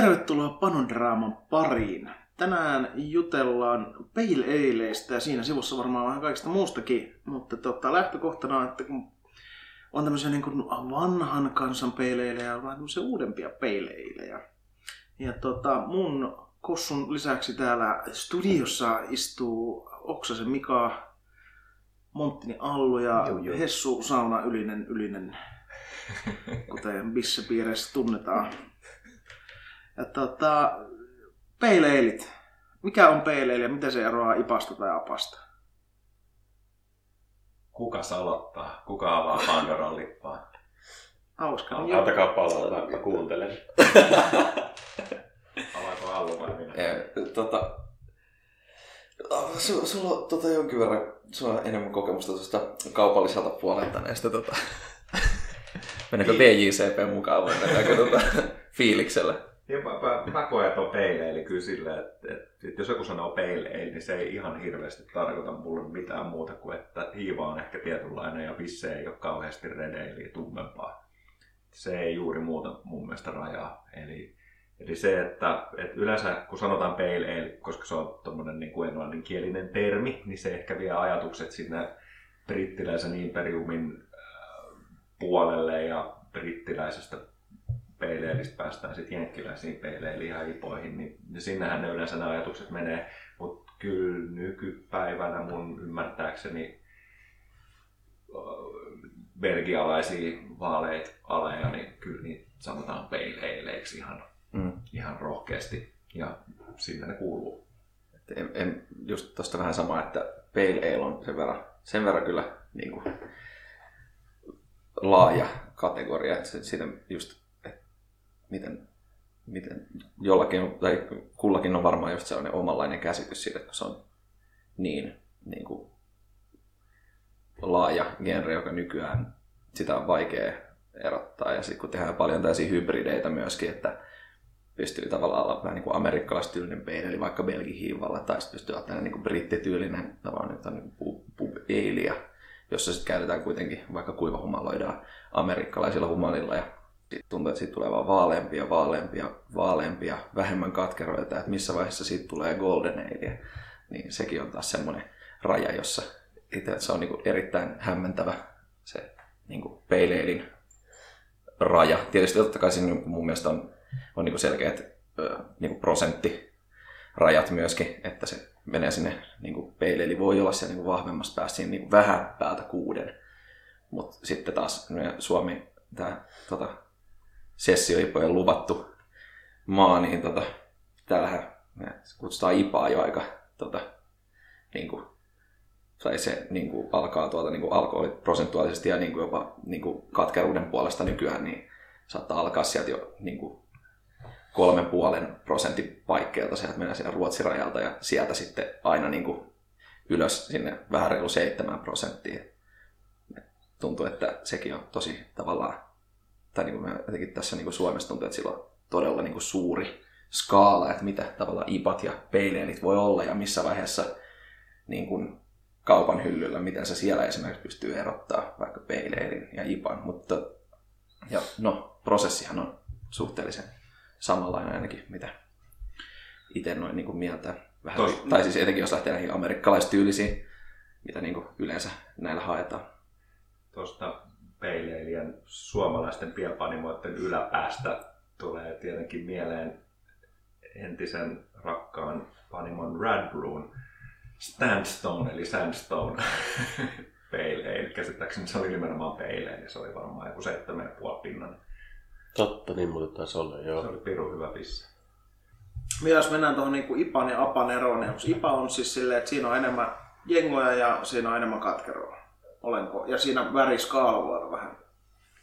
tervetuloa Panodraaman pariin. Tänään jutellaan Pale Aleista ja siinä sivussa varmaan vähän kaikista muustakin, mutta tota, lähtökohtana on, että kun on tämmöisiä niin kuin vanhan kansan Pale Aleja ja vähän tämmöisiä uudempia Pale Aleja. Ja tota, mun kossun lisäksi täällä studiossa istuu Oksasen Mika, Monttini Allu ja Joo, joo. Hessu Sauna Ylinen Ylinen, kuten bissepiireissä tunnetaan. Ja tota, peileilit. Mikä on peileili ja miten se eroaa ipasta tai apasta? Kuka aloittaa? Kuka avaa Pandoran lippaa? Hauska. Joo. Antakaa palaa, mä, mä kuuntelen. Avaako Allu vai minä? Eh, tota, su, sulla on tota, jonkin verran sulla on enemmän kokemusta tuosta kaupalliselta puolelta näistä tota, Mennäänkö VJCP mukaan vai mennäänkö tota, fiiliksellä? Mä, mä koen tuon peileili kyllä silleen, että, että, että jos joku sanoo peileili, niin se ei ihan hirveästi tarkoita mulle mitään muuta kuin, että hiiva on ehkä tietynlainen ja visse ei ole kauheasti redeiliä tummempaa. Se ei juuri muuta mun mielestä rajaa. Eli, eli se, että, että yleensä kun sanotaan pale ale, koska se on tuommoinen niin kuin englanninkielinen termi, niin se ehkä vie ajatukset sinne brittiläisen imperiumin äh, puolelle ja brittiläisestä peileilistä päästään sitten jenkkiläisiin peileiliin ja ipoihin, niin sinnehän ne yleensä ne ajatukset menee. Mutta kyllä nykypäivänä mun ymmärtääkseni belgialaisia vaaleita aleja, niin kyllä niitä sanotaan peileileiksi ihan, Mm. ihan rohkeasti. Ja sinne ne kuuluu. Et En, en, just tuosta vähän sama, että Pale Ale on sen verran, sen verran kyllä niin kuin, laaja kategoria, että siitä just, miten, miten jollakin, tai kullakin on varmaan just sellainen omanlainen käsitys siitä, että se on niin, niin kuin, laaja genre, joka nykyään sitä on vaikea erottaa. Ja sitten kun tehdään paljon tällaisia hybrideitä myöskin, että pystyy tavallaan olla vähän niin kuin amerikkalaistyylinen peili, vaikka belgihiivalla, tai sitten pystyy tällainen niin kuin brittityylinen tavallaan nyt on niin pub, pub jossa sitten käytetään kuitenkin, vaikka kuivahumaloidaan amerikkalaisilla humalilla, ja tuntuu, että siitä tulee vaan vaaleampia, vaaleampia, vaaleampia, vähemmän katkeroita, että missä vaiheessa siitä tulee golden ale, niin sekin on taas semmoinen raja, jossa itse se on niin kuin erittäin hämmentävä se niin kuin pale alein raja. Tietysti totta kai siinä mun mielestä on on niin selkeät ö, niin prosenttirajat myöskin, että se menee sinne niin kuin peille, eli voi olla siellä niin vahvemmassa päässä siinä niin vähän päältä kuuden. Mutta sitten taas Suomi, tämä tota, sessioipojen luvattu maa, niin tota, täällähän kutsutaan IPAa jo aika tota, niin kuin, tai se niin kuin, alkaa tuolta niin kuin alkoholit prosentuaalisesti ja niin kuin jopa niin kuin katkeruuden puolesta nykyään, niin saattaa alkaa sieltä jo niin kuin, kolmen puolen prosentin paikkeilta sieltä mennään sinne Ruotsin rajalta ja sieltä sitten aina niin kuin ylös sinne vähän reilu 7 prosenttia. Tuntuu, että sekin on tosi tavallaan, tai niin kuin me jotenkin tässä niin kuin Suomessa tuntuu, että sillä on todella niin kuin suuri skaala, että mitä tavallaan ipat ja peileenit voi olla ja missä vaiheessa niin kuin kaupan hyllyllä, miten se siellä esimerkiksi pystyy erottaa vaikka peileilin ja ipan, mutta ja no, prosessihan on suhteellisen samanlainen ainakin, mitä itse noin niin kuin mieltä. Vähän, Tos- tai siis etenkin jos lähtee näihin amerikkalaistyylisiin, mitä niin kuin yleensä näillä haetaan. Tuosta peileilien suomalaisten pienpanimoiden yläpäästä tulee tietenkin mieleen entisen rakkaan panimon Radbrewn Standstone eli Sandstone Pale Ale. Käsittääkseni se oli nimenomaan Pale Ale, se oli varmaan joku 7,5 pinnan. Totta, niin muuten taisi olla, Se joo. oli pirun hyvä pisse. Mitä jos mennään tuohon niin Ipan ja Apan eroon, niin Ipa on siis silleen, että siinä on enemmän jengoja ja siinä on enemmän katkeroa? Olenko? Ja siinä väriskaala voi olla vähän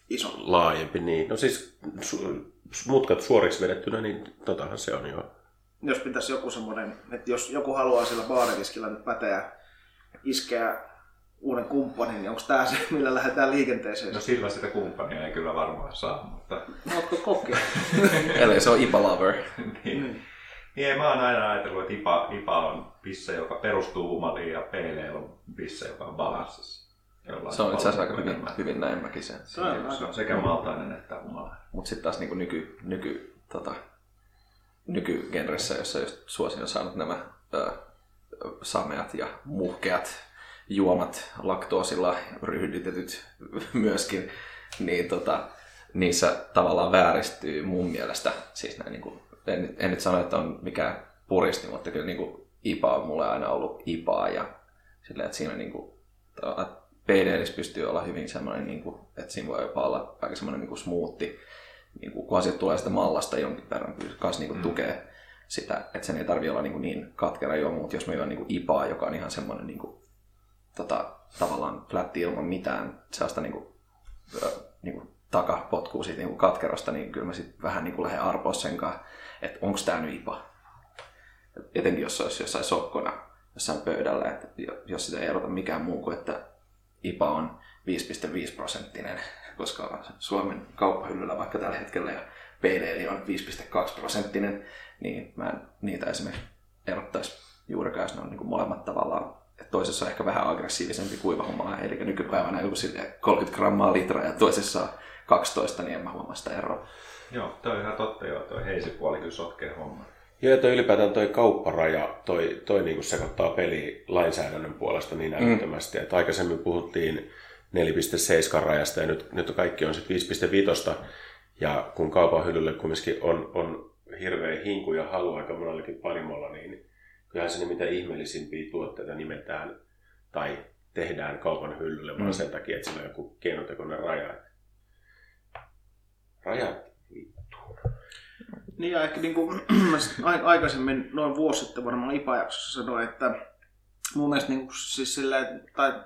isompi. Laajempi, niin. No siis su- mutkat suoriksi vedettynä, niin totahan se on joo. Jos pitäisi joku semmoinen, että jos joku haluaa sillä baariviskillä nyt päteä iskeä uuden kumppanin, niin onko tämä se, millä lähdetään liikenteeseen? No sillä sitä kumppania ei kyllä varmaan saa, mutta No, ootko kokeillut? Eli se on IPA lover. niin. Mm. Niin ei, mä oon aina ajatellut, että IPA, IPA on pisse, joka perustuu humaliin ja PL on pisse, joka on balanssissa. Jollain Se on itse asiassa aika hyvin, hyvin näin mäkin sen. Se on, se on sekä maltainen että humalainen. Mutta sitten taas niin nyky, nyky tota, nykygenressä, jossa just suosin on saanut nämä ö, sameat ja muhkeat juomat laktoosilla ryhdytetyt myöskin, niin tota, niissä tavallaan vääristyy mun mielestä, siis näin, niin kuin, en, en nyt sano, että on mikään puristi, mutta kyllä niin kuin IPA on mulle aina ollut IPA ja sillä, että siinä niin kuin, PDLissä pystyy olla hyvin semmoinen, niin kuin, että siinä voi jopa olla aika semmoinen niin smoothi, niin kuin, kun asiat tulee sitä mallasta jonkin verran, kanssa niin kuin, mm. tukee sitä, että sen ei tarvitse olla niin, kuin, niin katkera jo, mutta jos meillä on niin kuin IPA, joka on ihan semmoinen niin kuin, tota, tavallaan flätti ilman mitään sellaista niin kuin, niin kuin, takapotkuu siitä niin kuin katkerasta, niin kyllä mä sitten vähän niin kuin lähden arpoa sen kanssa, että onko tämä nyt IPA. Etenkin jos se olisi jossain sokkona jossain pöydällä, että jos sitä ei erota mikään muu kuin, että IPA on 5,5 prosenttinen, koska Suomen kauppahyllyllä vaikka tällä hetkellä ja PDL on 5,2 prosenttinen, niin mä en niitä esimerkiksi erottaisi juurikaan, jos ne on niin kuin molemmat tavallaan että toisessa on ehkä vähän aggressiivisempi kuivahumala, eli nykypäivänä joku 30 grammaa litraa ja toisessa on 12, niin en mä huomaa sitä eroa. Joo, toi on ihan totta joo, toi heisipuoli kyllä sotkee homma. Joo, ja toi ylipäätään toi kaupparaja, toi, toi niinku sekoittaa peli lainsäädännön puolesta niin mm. älyttömästi, mm. että aikaisemmin puhuttiin 4.7 rajasta ja nyt, nyt kaikki on sitten 5.5. Ja kun kaupan hyllylle kumminkin on, on hirveä hinku ja halu aika monellakin panimolla, niin kyllähän se mitä ihmeellisimpiä tuotteita nimetään tai tehdään kaupan hyllylle mm. vaan sen takia, että sillä on joku keinotekoinen raja. Rajat vittu. Niin ja ehkä niin kuin, aikaisemmin noin vuosi sitten varmaan IPA-jaksossa sanoin, että mun mielestä niin kuin, siis silleen, tai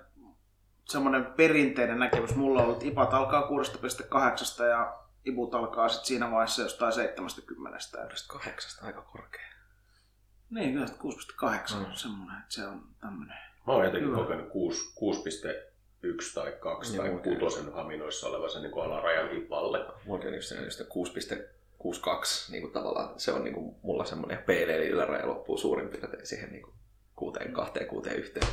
semmoinen perinteinen näkemys mulla on ollut, että IPAT alkaa 6,8 ja IBUT alkaa sitten siinä vaiheessa jostain 70. 6,8 aika korkea. Niin, kyllä 6,8 mm. on semmoinen, että se on tämmöinen. Mä oon jotenkin Hyvä. kokenut 6, 6,1 tai 2 tai 6 haminoissa olevansa niin alarajan ipalle. Mulla on 6. 6-2, niin kuin tavallaan se on niin kuin mulla semmoinen peile, eli yläraja loppuu suurin piirtein siihen niin kuin kuuteen, kahteen, kuuteen yhteen.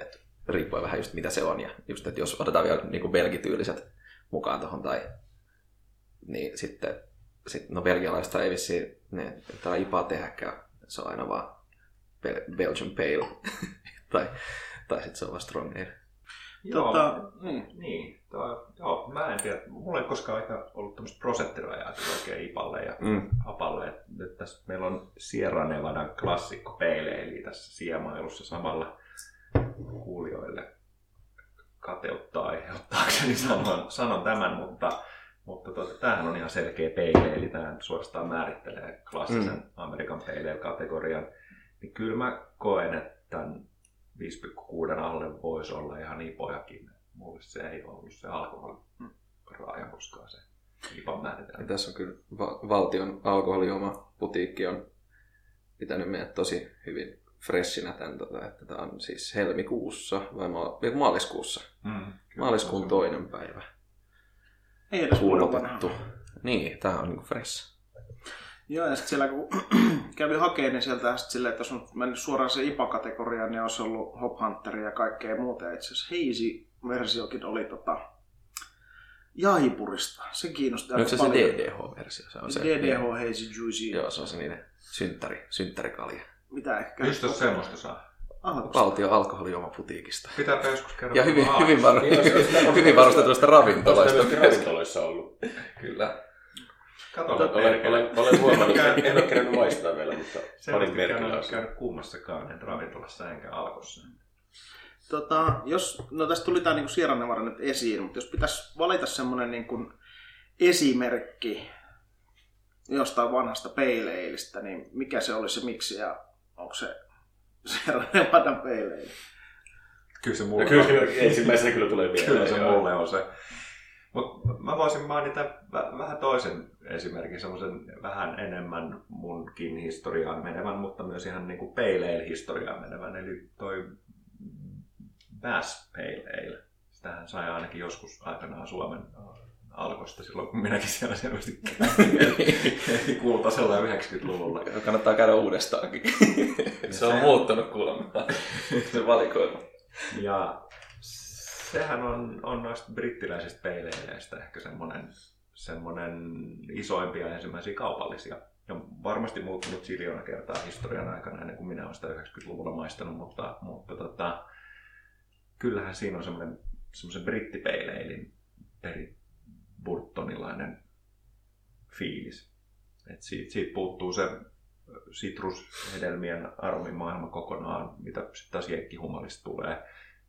Et riippuen vähän just mitä se on, ja just, että jos otetaan vielä niin kuin belgityyliset mukaan tuohon, tai niin sitten, sit, no belgialaista ei vissiin, ne, tai IPA tehäkään, se on aina vaan Belgian Pale, tai, tai sitten se on vaan Strong Ale. Joo, tota, niin. niin toi, joo, mä en tiedä. Mulla ei koskaan aika ollut tämmöistä prosenttirajaa oikein ipalle ja mm. hapalle. Nyt tässä meillä on Sierra Nevadan klassikko Pale eli tässä siemailussa samalla kuulijoille kateuttaa aiheuttaakseni sanon, sanon tämän, mutta mutta tuota, tämähän on ihan selkeä peile, eli tämä suorastaan määrittelee klassisen mm. Amerikan peile-kategorian. Niin kyllä mä koen, että tämän 5,6 alle voisi olla ihan ipojakin. Mulle se ei ollut se alkoholiraaja koskaan se ipan määritelmä. Tässä on kyllä va- valtion alkoholioma putiikki on pitänyt meidät tosi hyvin freshinä tämän, tota, että tämä on siis helmikuussa vai maaliskuussa. Mm, Maaliskuun toinen päivä. Ei edes. Niin, tää on niinku fresh. Joo, ja sitten siellä kun kävi hakemaan, niin sieltä sitten silleen, että jos on mennyt suoraan se IPA-kategoriaan, niin olisi ollut Hop Hunter ja kaikkea muuta. Itse asiassa Hazy-versiokin oli tota, Jaipurista. Se kiinnosti aika paljon. se DDH-versio? Se on se, DDH Hazy Juicy. Joo, se on se niiden synttäri, synttärikalja. Mitä ehkä? Mistä semmoista saa? valtion alkoholijuomaputiikista. Pitääpä joskus kerran. Ja hyvin, hyvin, var... hyvin varustetuista ravintoloista. Ravintoloissa ollut? Kyllä. Katsotaan, olen, olen, olen huomannut, en ole kerännyt maistaa vielä, mutta parin merkillä on. käynyt kummassakaan, en ravintolassa enkä alkossa. Tota, jos, no tästä tuli tämä niinku Sierra nyt esiin, mutta jos pitäisi valita semmoinen niinku esimerkki jostain vanhasta peileilistä, niin mikä se olisi se miksi ja onko se Sierra Nevadan peileihin. Kyllä se mulle, no, kyllä, kyllä, ensimmäisenä kyllä tulee mieleen. Kyllä se mulle on se. Mut mä voisin mainita vähän toisen esimerkin, semmoisen vähän enemmän munkin historiaan menevän, mutta myös ihan niin kuin pale historiaan menevän, eli toi Bass Pale Ale. Sitähän sai ainakin joskus aikanaan Suomen alkoista silloin, kun minäkin siellä selvästi kävin kultaisella 90-luvulla. Kannattaa käydä uudestaankin. se on muuttunut kuulemma, se valikoima. Ja sehän on, on noista brittiläisistä peileileistä ehkä semmoinen, semmoinen isoimpia ensimmäisiä kaupallisia. Ja varmasti muuttunut siljoona kertaa historian aikana ennen kuin minä olen sitä 90-luvulla maistanut, mutta, mutta tota, kyllähän siinä on semmoinen, semmoisen brittipeileilin peri burtonilainen fiilis. Et siitä, siitä puuttuu se sitrushedelmien aromimaailma kokonaan, mitä sitten taas tulee.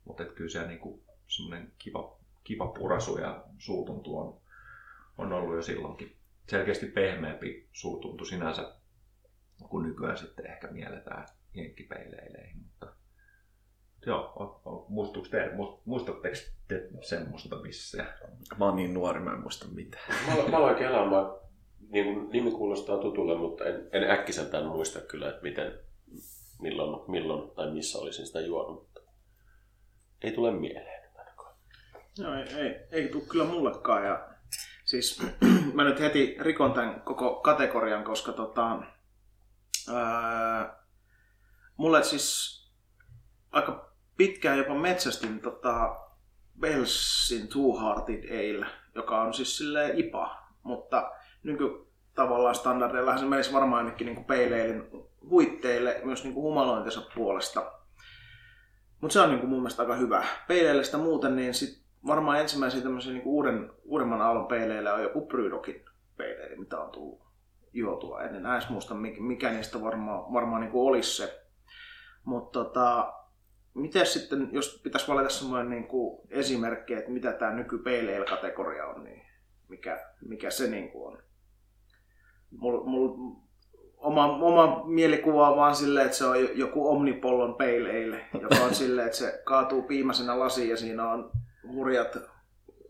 Mutta kyllä se niinku semmoinen kiva, kiva purasu ja suutuntu on, on ollut jo silloinkin. Selkeästi pehmeämpi suutuntu sinänsä, kun nykyään sitten ehkä mielletään jenkkipeileileihin. Mutta joo, muistuuko te, muistatteko te semmoista missään? Mä oon niin nuori, mä en muista mitään. Mä, mä aloin kelaamaan, niin kuin nimi kuulostaa tutulle, mutta en, en äkkiseltään muista kyllä, että miten, milloin, milloin tai missä olisin sitä juonut. Mutta ei tule mieleen. No ei, ei, ei tule kyllä mullekaan. Ja, siis mä nyt heti rikon tämän koko kategorian, koska tota, ää, mulle siis aika pitkään jopa metsästin tota Bellsin Two Hearted Ale, joka on siis silleen IPA, mutta nyky tavallaan standardeilla se menisi varmaan ainakin niin peileilin huitteille myös niin kuin humalointinsa puolesta. Mutta se on niin kuin mun mielestä aika hyvä. Peileille sitä muuten, niin sit varmaan ensimmäisiä tämmöisiä niin uuden, uudemman aallon peileillä on joku Brydokin peileili, mitä on tullut juotua ennen. Näis muista, mikä niistä varmaan, varmaan niin kuin olisi se. Mutta tota, miten sitten, jos pitäisi valita semmoinen niin kuin esimerkki, että mitä tämä nyky kategoria on, niin mikä, mikä se niin kuin on? Mulla mul, oma, oma mielikuva on vaan silleen, että se on joku Omnipollon Pale Ale, joka on silleen, että se kaatuu piimäisenä lasiin ja siinä on hurjat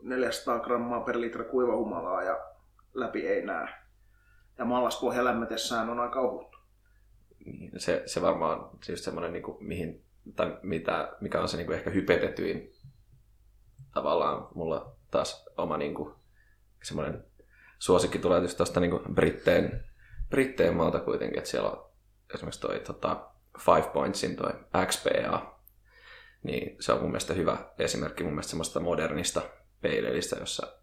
400 grammaa per litra kuivahumalaa ja läpi ei näe. Ja mallaspohja lämmetessään on aika ohut. Niin, se, se varmaan siis semmoinen, niin kuin, mihin, tai mitä, mikä on se niin kuin ehkä hypetetyin tavallaan mulla taas oma niin kuin, semmoinen suosikki tulee tietysti tuosta niin Britteen, Britteen maalta kuitenkin, että siellä on esimerkiksi toi tota, Five Pointsin toi XPA, niin se on mun mielestä hyvä esimerkki mun mielestä semmoista modernista peileilistä, jossa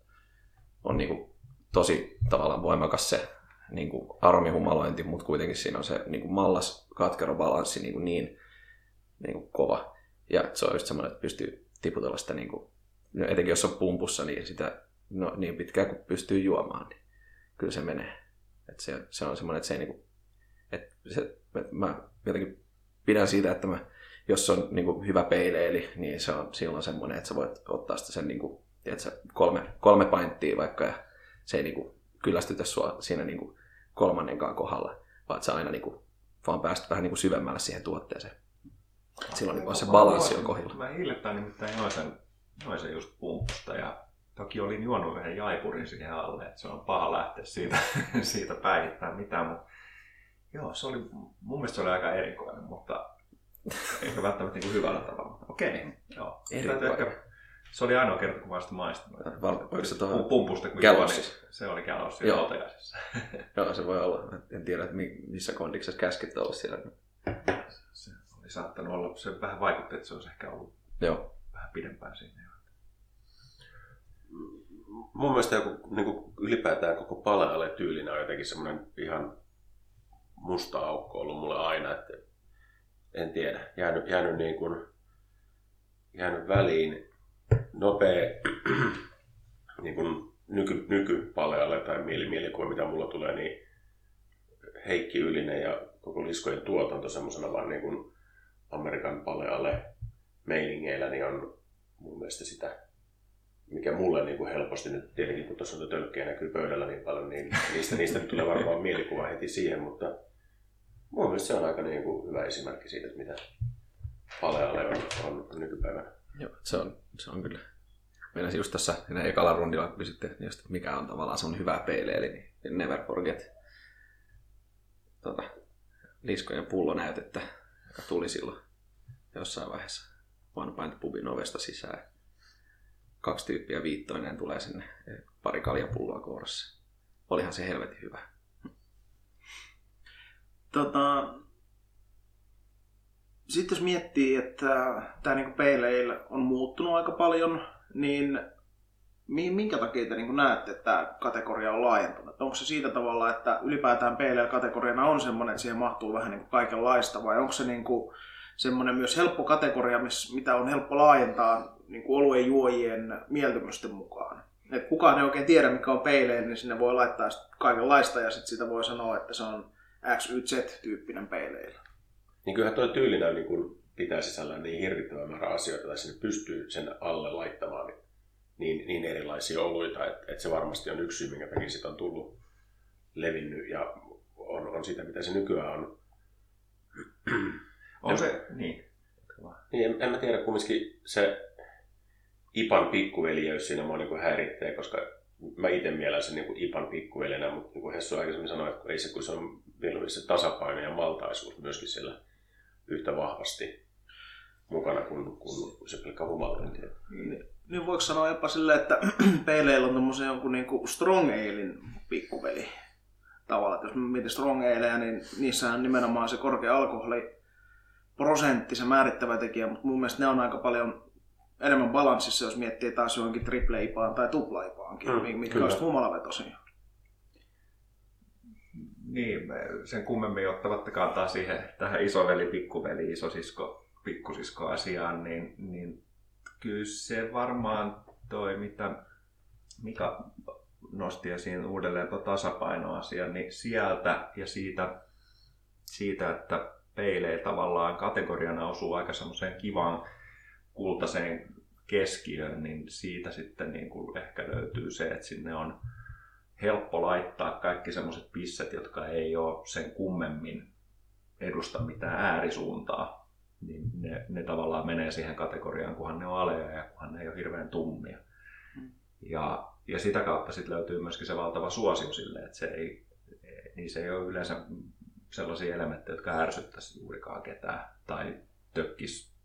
on niin kuin tosi tavallaan voimakas se niin kuin aromihumalointi, mutta kuitenkin siinä on se niin kuin mallas katkerobalanssi niin, kuin niin, niin kuin kova. Ja se on just semmoinen, että pystyy tiputella sitä, niin kuin, no etenkin jos on pumpussa, niin sitä no, niin pitkään kuin pystyy juomaan, niin kyllä se menee. Et se, se on semmoinen, että se ei niin kuin, että se, mä jotenkin pidän siitä, että mä, jos on niin kuin hyvä peileeli, niin se on silloin semmoinen, että sä voit ottaa sitä sen niin kuin, tiedätkö, kolme, kolme painttia vaikka ja se ei niin kuin, kyllästytä sua siinä niin kuin, kolmannenkaan kohdalla, vaan sä aina niin kuin, vaan päästä vähän niin kuin syvemmälle siihen tuotteeseen. Et silloin niin kuin, se balanssi on kohdilla. Mä hiljattain nimittäin join sen, join sen just pumpusta ja toki olin juonut yhden jaipurin siihen alle, että se on paha lähteä siitä, siitä päihittämään mitään, mutta joo, se oli, mun mielestä se oli aika erikoinen, mutta ehkä välttämättä niin kuin hyvällä tavalla. Okei, joo. Erikoinen. Se oli ainoa kerta, kun mä sitä maistanut. Oliko se tuohon pumpusta, kun Gallossis? Se oli Gallossis Joo. Joo, se voi olla. En tiedä, että missä kondiksessa käskit olla siellä. Se oli saattanut olla, se vähän vaikutti, että se olisi ehkä ollut Joo. vähän pidempään siinä. Mun mielestä joku, niin kuin ylipäätään koko paleale tyylinä on jotenkin semmoinen ihan musta aukko ollut mulle aina, että en tiedä, jäänyt, jäänyt, niin kuin, jäänyt väliin nopea niin kuin nyky, nykypalealle tai mielikuva, mitä mulla tulee, niin Heikki Ylinen ja koko Liskojen tuotanto semmoisena vaan niin kuin Amerikan palealle meiningeillä, niin on mun mielestä sitä, mikä mulle niin kuin helposti nyt tietenkin, kun tuossa on tölkkejä näkyy pöydällä niin paljon, niin niistä, niistä tulee varmaan mielikuva heti siihen, mutta mun mielestä se on aika niin kuin hyvä esimerkki siitä, että mitä palealle on, on nykypäivänä. Joo, se on, se on kyllä. Meidän just tässä ekalla rundilla kysytte, just, mikä on tavallaan sun hyvä peileeli, niin never forget tota, liskojen pullonäytettä, joka tuli silloin jossain vaiheessa One Pint Pubin ovesta sisään. Kaksi tyyppiä viittoinen tulee sinne, pari kaljapulloa kourassa. Olihan se helvetin hyvä. Tota, sitten jos miettii, että tämä Pale Ale on muuttunut aika paljon, niin minkä takia te niin näette, että tämä kategoria on laajentunut? Onko se siitä tavalla, että ylipäätään PLL-kategoriana on semmoinen, että siihen mahtuu vähän niin kaikenlaista, vai onko se niin semmoinen myös helppo kategoria, mitä on helppo laajentaa niin kuin oluen juojien mieltymysten mukaan? Et kukaan ei oikein tiedä, mikä on peileen, niin sinne voi laittaa kaikenlaista ja sitten sitä voi sanoa, että se on X, Y, Z-tyyppinen peileillä. Niin kyllähän tuo tyylinä niin kuin pitää sisällään niin hirvittävän määrä asioita, että sinne pystyy sen alle laittamaan niin, niin, niin erilaisia oluita, että, että se varmasti on yksi syy, minkä takia sitä on tullut levinnyt ja on, on sitä, mitä se nykyään on. On se, niin. Niin, en, en mä tiedä, kumminkin se Ipan pikkuveliöys siinä mua niin häiritsee, koska mä itse mielen sen niin Ipan pikkuveljenä, mutta niin kuin Hessu aikaisemmin sanoi, että ei se, kun se on vielä se tasapaino ja maltaisuus myöskin siellä yhtä vahvasti mukana kuin, kuin se pelkkä humalointi. Niin, niin voiko sanoa jopa silleen, että peileillä on tommosen jonkun niinku strong alein pikkuveli tavalla. Että jos mä mietin strong aleja, niin niissä on nimenomaan se korkea alkoholi prosentti se määrittävä tekijä, mutta mun mielestä ne on aika paljon enemmän balanssissa, jos miettii taas johonkin tripleipaan tai tuplaipaankin, mm, mitkä olisi humalavetosia. Niin, sen kummemmin ottavat kantaa siihen tähän isoveli, pikkuveli, isosisko, pikkusisko asiaan, niin, niin kyllä se varmaan toi, mitä Mika nosti esiin uudelleen tuo tasapainoasia, niin sieltä ja siitä, siitä että peilee tavallaan kategoriana osuu aika semmoiseen kivaan kultaiseen keskiöön, niin siitä sitten niin kuin ehkä löytyy se, että sinne on helppo laittaa kaikki semmoiset pisset, jotka ei ole sen kummemmin edusta mitään äärisuuntaa, niin ne, ne tavallaan menee siihen kategoriaan, kunhan ne on aleja ja kunhan ne ei ole hirveän tummia. Mm. Ja, ja sitä kautta sitten löytyy myöskin se valtava suosio sille, että se ei, niin se ei ole yleensä sellaisia elementtejä, jotka ärsyttäisi juurikaan ketään tai tökkis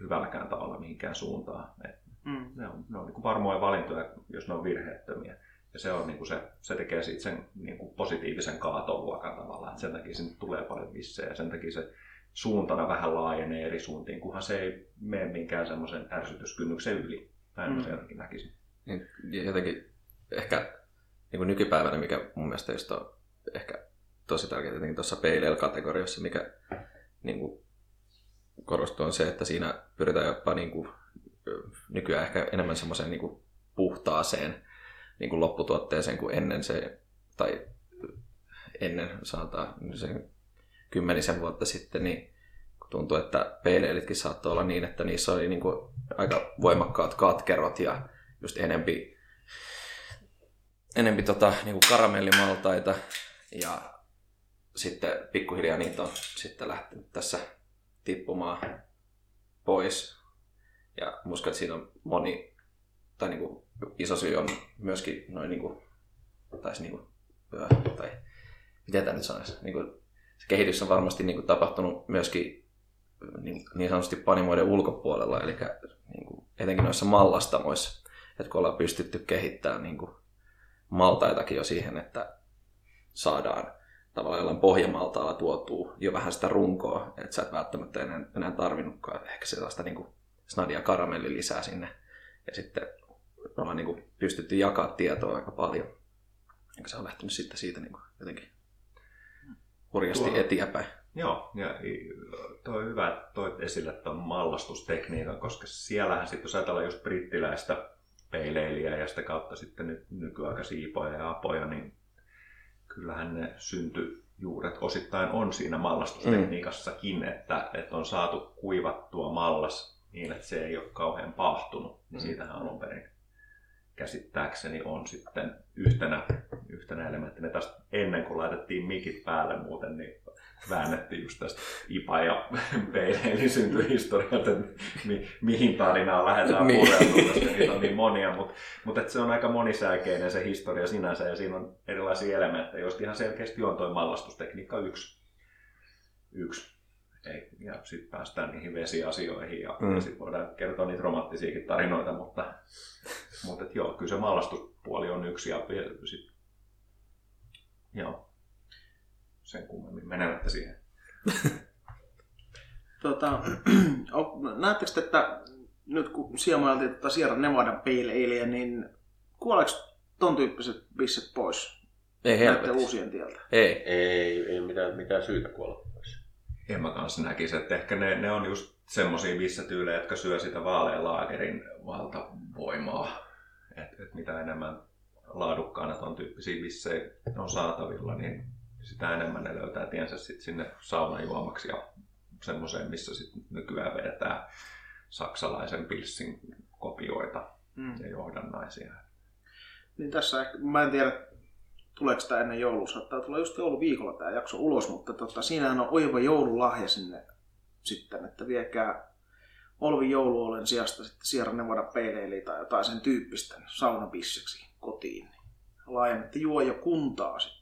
hyvälläkään tavalla mihinkään suuntaan. Et mm. Ne on, ne on niin varmoja valintoja, jos ne on virheettömiä. Ja se, on, niin kuin se, se tekee siitä sen niin kuin positiivisen kaatoluokan tavallaan. Et sen takia sinne tulee paljon vissejä ja sen takia se suuntana vähän laajenee eri suuntiin, kunhan se ei mene minkään semmoisen ärsytyskynnyksen yli. Näin mm. mä jotenkin näkisin. Niin, jotenkin ehkä niin kuin nykypäivänä, mikä mun mielestä just on ehkä tosi tärkeää tuossa PLL-kategoriassa, mikä niin kuin korostuu on se, että siinä pyritään jopa niin kuin, nykyään ehkä enemmän semmoiseen niin puhtaaseen niin kuin lopputuotteeseen kuin ennen se, tai ennen sanotaan sen kymmenisen vuotta sitten, niin tuntuu, että peileilitkin saattoi olla niin, että niissä oli niin kuin aika voimakkaat katkerot ja just enempi, enempi tota, niin kuin karamellimaltaita. Ja sitten pikkuhiljaa niitä on sitten lähtenyt tässä tippumaan pois. Ja uskon, että siinä on moni, tai niin kuin, iso syy on myöskin noin niin kuin, taisi niin kuin, tai miten tämä nyt sanoisi, niin kuin, se kehitys on varmasti niin kuin, tapahtunut myöskin niin, niin sanotusti panimoiden ulkopuolella, eli niin kuin, etenkin noissa mallastamoissa, että kun ollaan pystytty kehittämään niin kuin, maltaitakin jo siihen, että saadaan tavallaan jollain pohjamaltaalla tuotuu jo vähän sitä runkoa, että sä et välttämättä enää, enää tarvinnutkaan ehkä sellaista niin kuin snadia karamelli lisää sinne. Ja sitten ollaan niin kuin pystytty jakaa tietoa aika paljon. Eikä se on lähtenyt sitten siitä niin kuin jotenkin hurjasti Tuo, eteenpäin. Joo, ja toi on hyvä, että toit esille tuon mallastustekniikan, koska siellähän sitten, jos ajatellaan just brittiläistä peileilijää ja sitä kautta sitten nyt nykyaikaisia ipoja ja apoja, niin kyllähän ne syntyjuuret osittain on siinä mallastustekniikassakin, mm. että, että on saatu kuivattua mallas niin, että se ei ole kauhean pahtunut. Niin mm. siitähän alun perin käsittääkseni on sitten yhtenä, yhtenä elementtinä. Tästä ennen kuin laitettiin mikit päälle muuten, niin väännettiin just tästä IPA ja peileilin syntyhistorialta, että mi, mihin tarinaan lähdetään niin. pureutumaan, koska niitä on niin monia, mutta, mutta se on aika monisäikeinen se historia sinänsä ja siinä on erilaisia elementtejä, joista ihan selkeästi on tuo mallastustekniikka yksi. yksi. Ei, ja sitten päästään niihin vesiasioihin ja, mm. ja sitten voidaan kertoa niitä romanttisiakin tarinoita, mutta, mutta et joo, kyllä se mallastuspuoli on yksi ja sit, joo, sen kummemmin menemättä siihen. tota, näettekö, että nyt kun siemailtiin tuota Sierra Nevada Ale, niin kuoleeko ton tyyppiset bisset pois Ei helvetti. uusien tieltä? Ei. Ei, ei mitään, mitään syytä kuolla pois. En mä kanssa näkisi, että ehkä ne, ne on just semmosia vissatyylejä, jotka syö sitä vaaleanlaakerin valtavoimaa. Et, et mitä enemmän laadukkaana ton tyyppisiä vissejä on saatavilla, niin sitä enemmän ne löytää tiensä sit sinne saunajuomaksi ja semmoiseen, missä sit nykyään vedetään saksalaisen pilssin kopioita Mm. ja johdannaisia. Niin tässä ehkä, mä en tiedä, tuleeko tämä ennen joulua, saattaa tulla just jouluviikolla tämä jakso ulos, mutta tota, siinähän on oiva joululahja sinne sitten, että viekää Olvi jouluolen sijasta sitten Sierra Nevada Pale tai jotain sen tyyppistä saunabisseksi kotiin. Laajennette juo jo kuntaa sitten.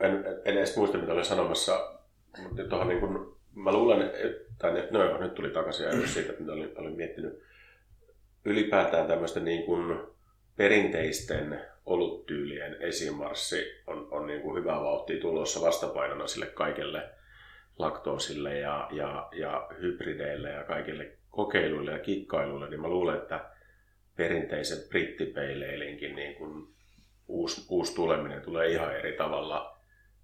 En, en edes muista, mitä olin sanomassa, mutta tuohon niin kuin, mä luulen, että, ne- no joo, nyt tuli takaisin ajatus siitä, mitä olin, olin miettinyt. Ylipäätään tämmöisten niin kuin perinteisten oluttyylien esimarssi on, on niin kuin hyvää vauhtia tulossa vastapainona sille kaikelle laktoosille ja, ja, ja hybrideille ja kaikille kokeiluille ja kikkailuille, niin mä luulen, että perinteisen brittipeileilinkin niin kuin uusi, uusi tuleminen tulee ihan eri tavalla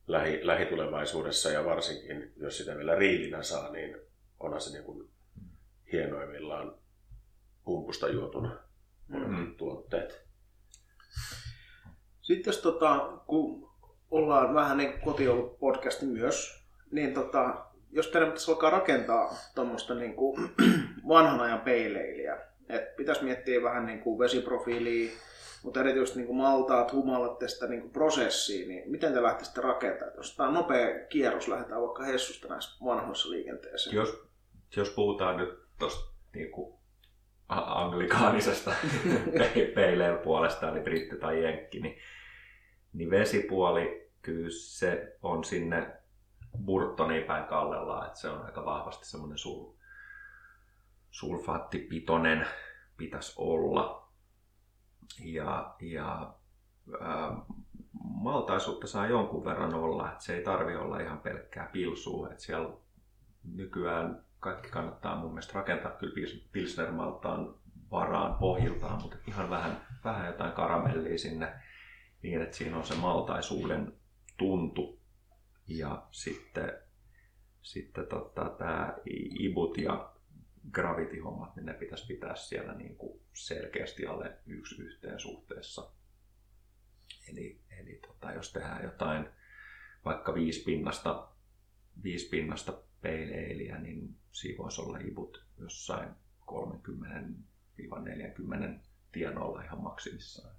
lähi, lähitulevaisuudessa ja varsinkin, jos sitä vielä riilinä saa, niin onhan se niin kuin hienoimmillaan pumpusta juotuna Mm. tuotteet. Sitten jos tota, kun ollaan vähän niin kuin kotiolupodcasti myös, niin tota, jos teidän pitäisi alkaa rakentaa tuommoista niin kuin vanhan ajan peileiliä, että pitäisi miettiä vähän niin kuin vesiprofiilia, mutta erityisesti niin maltaat, humalat tästä niin prosessiin, niin miten te lähtisitte rakentamaan? Jos tämä on nopea kierros, lähdetään vaikka Hessusta näissä vanhoissa liikenteeseen. Jos, jos puhutaan nyt tuosta niinku a- anglikaanisesta peileen puolesta, eli britti tai jenkki, niin, niin vesipuoli, kyllä se on sinne Burtoniin päin kallellaan, että se on aika vahvasti semmoinen sul, sulfaattipitoinen pitäisi olla. Ja, ja ää, maltaisuutta saa jonkun verran olla, että se ei tarvi olla ihan pelkkää pilsua, että siellä nykyään kaikki kannattaa mun mielestä rakentaa kyllä pils- Pilsner-maltaan varaan pohjiltaan, mutta ihan vähän, vähän jotain karamellia sinne niin, että siinä on se maltaisuuden tuntu. Ja sitten, sitten tota, tämä Ibut ja Gravity-hommat, niin ne pitäisi pitää siellä niin kuin selkeästi alle yksi yhteen suhteessa. Eli, eli tota, jos tehdään jotain vaikka viisi pinnasta, viisi pinnasta peileiliä, niin siinä voisi olla ibut jossain 30-40 tienoilla ihan maksimissaan.